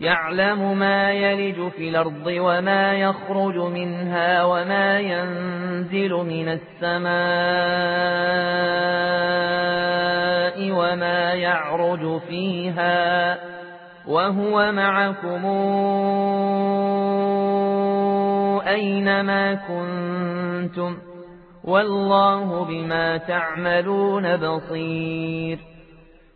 يعلم ما يلج في الأرض وما يخرج منها وما ينزل من السماء وما يعرج فيها وهو معكم أينما كنتم والله بما تعملون بصير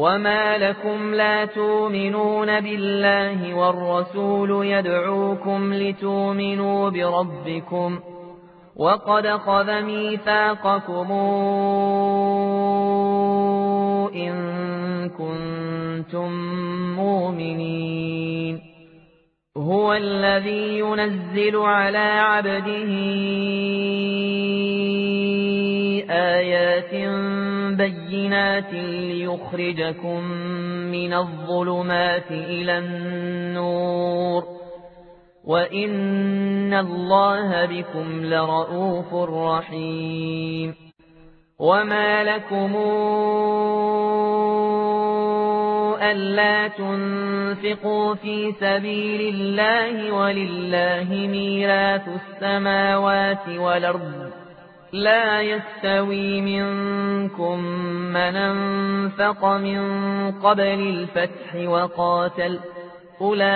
وما لكم لا تؤمنون بالله والرسول يدعوكم لتؤمنوا بربكم وقد خذ ميثاقكم إن كنتم مؤمنين هو الذي ينزل على عبده آيات بينات ليخرجكم من الظلمات إلى النور وإن الله بكم لرؤوف رحيم وما لكم ألا تنفقوا في سبيل الله ولله ميراث السماوات والأرض لا يستوي منكم من أنفق من قبل الفتح وقاتل. أولئك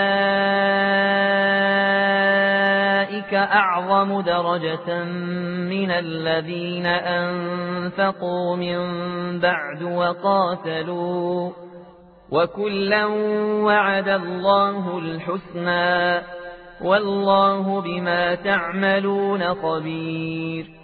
أعظم درجة من الذين أنفقوا من بعد وقاتلوا. وكلا وعد الله الحسنى. والله بما تعملون خبير.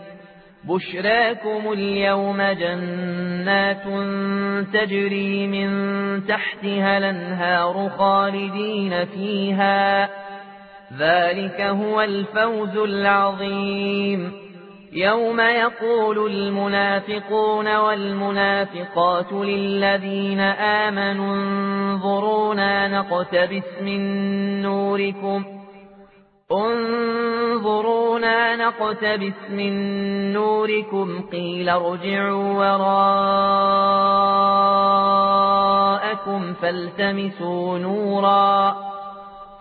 بشراكم اليوم جنات تجري من تحتها الأنهار خالدين فيها. ذلك هو الفوز العظيم. يوم يقول المنافقون والمنافقات للذين آمنوا انظرونا نقتبس من نوركم انظرونا نقتبس من نوركم قيل ارجعوا وراءكم فالتمسوا نورا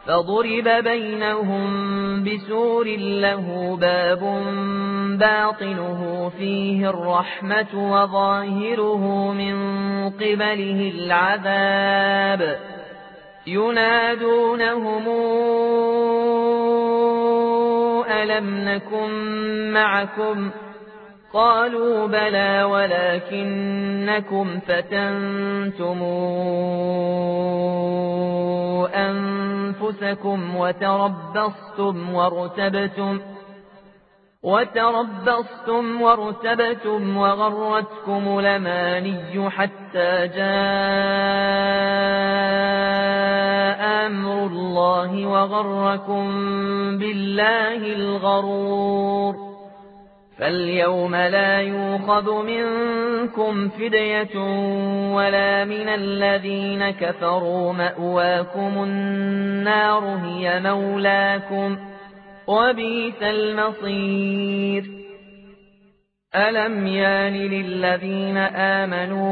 فضرب بينهم بسور له باب باطنه فيه الرحمة وظاهره من قبله العذاب ينادونهم ألم نكن معكم قالوا بلى ولكنكم فتنتم أنفسكم وتربصتم وارتبتم وتربصتم وارتبتم وغرتكم لماني حتى جاء أمر الله وغركم بالله الغرور. فاليوم لا يوخذ منكم فدية ولا من الذين كفروا مأواكم النار هي مولاكم. وبيت المصير. ألم يان للذين آمنوا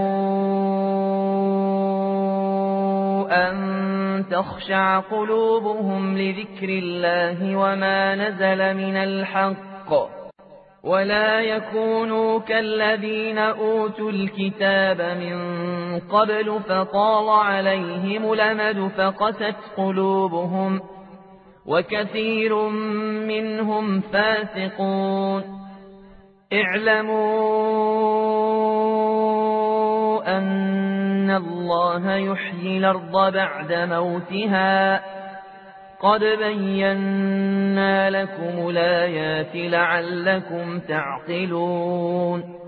أن تخشع قلوبهم لذكر الله وما نزل من الحق ولا يكونوا كالذين أوتوا الكتاب من قبل فطال عليهم لمد فقست قلوبهم وكثير منهم فاسقون. اعلموا أن الله يحيي الأرض بعد موتها. قد بينا لكم الآيات لعلكم تعقلون.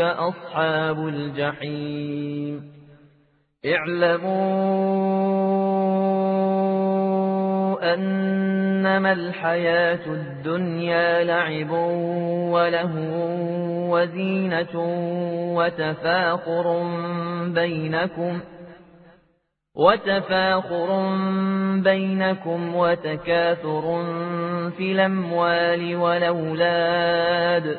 أصحاب الجحيم. اعلموا أنما الحياة الدنيا لعب وله وزينة وتفاخر بينكم وتفاخر بينكم وتكاثر في الأموال والأولاد.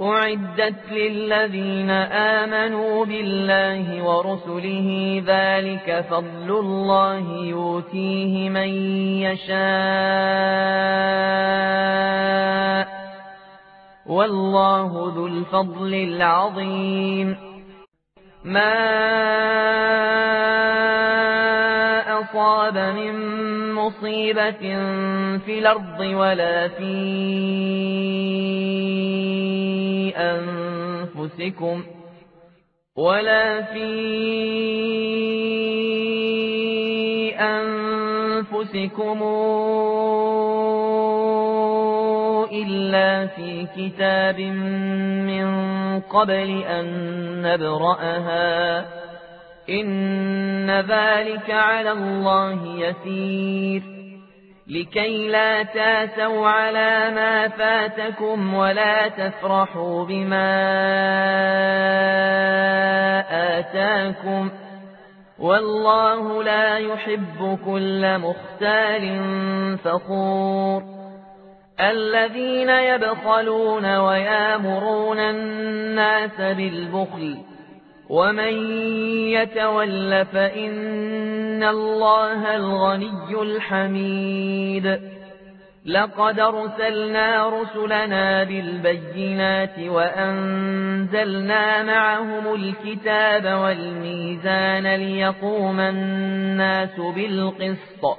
أعدت للذين آمنوا بالله ورسله ذلك فضل الله يؤتيه من يشاء والله ذو الفضل العظيم. ما أصاب من مصيبة في الأرض ولا في أنفسكم ولا في أنفسكم إلا في كتاب من قبل أن نبرأها. إن ذلك على الله يسير. لكي لا تاسوا على ما فاتكم ولا تفرحوا بما آتاكم والله لا يحب كل مختال فخور الذين يبخلون ويامرون الناس بالبخل ومن يتول فإن الله الغني الحميد لقد ارسلنا رسلنا بالبينات وأنزلنا معهم الكتاب والميزان ليقوم الناس بالقسط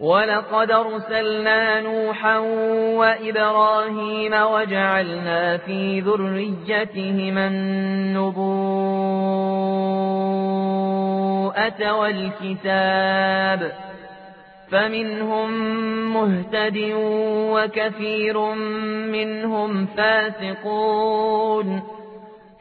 ولقد ارسلنا نوحا وإبراهيم وجعلنا في ذريتهما النبوءة والكتاب فمنهم مهتد وكثير منهم فاسقون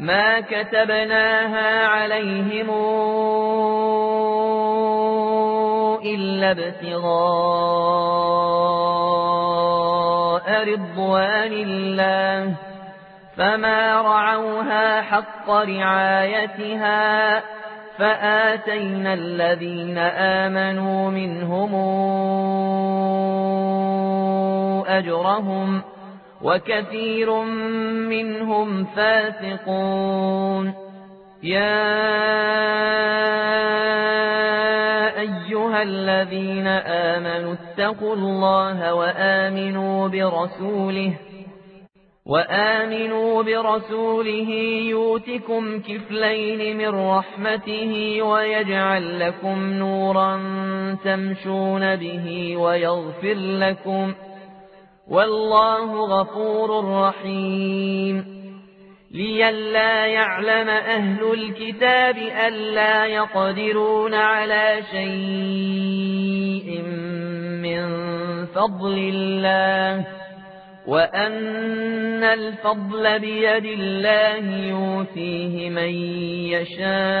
ما كتبناها عليهم إلا ابتغاء رضوان الله فما رعوها حق رعايتها فآتينا الذين آمنوا منهم أجرهم وكثير منهم فاسقون. يا أيها الذين آمنوا اتقوا الله وآمنوا برسوله وآمنوا برسوله يوتكم كفلين من رحمته ويجعل لكم نورا تمشون به ويغفر لكم والله غفور رحيم. ليلا يعلم أهل الكتاب ألا يقدرون على شيء من فضل الله وأن الفضل بيد الله يوتيه من يشاء.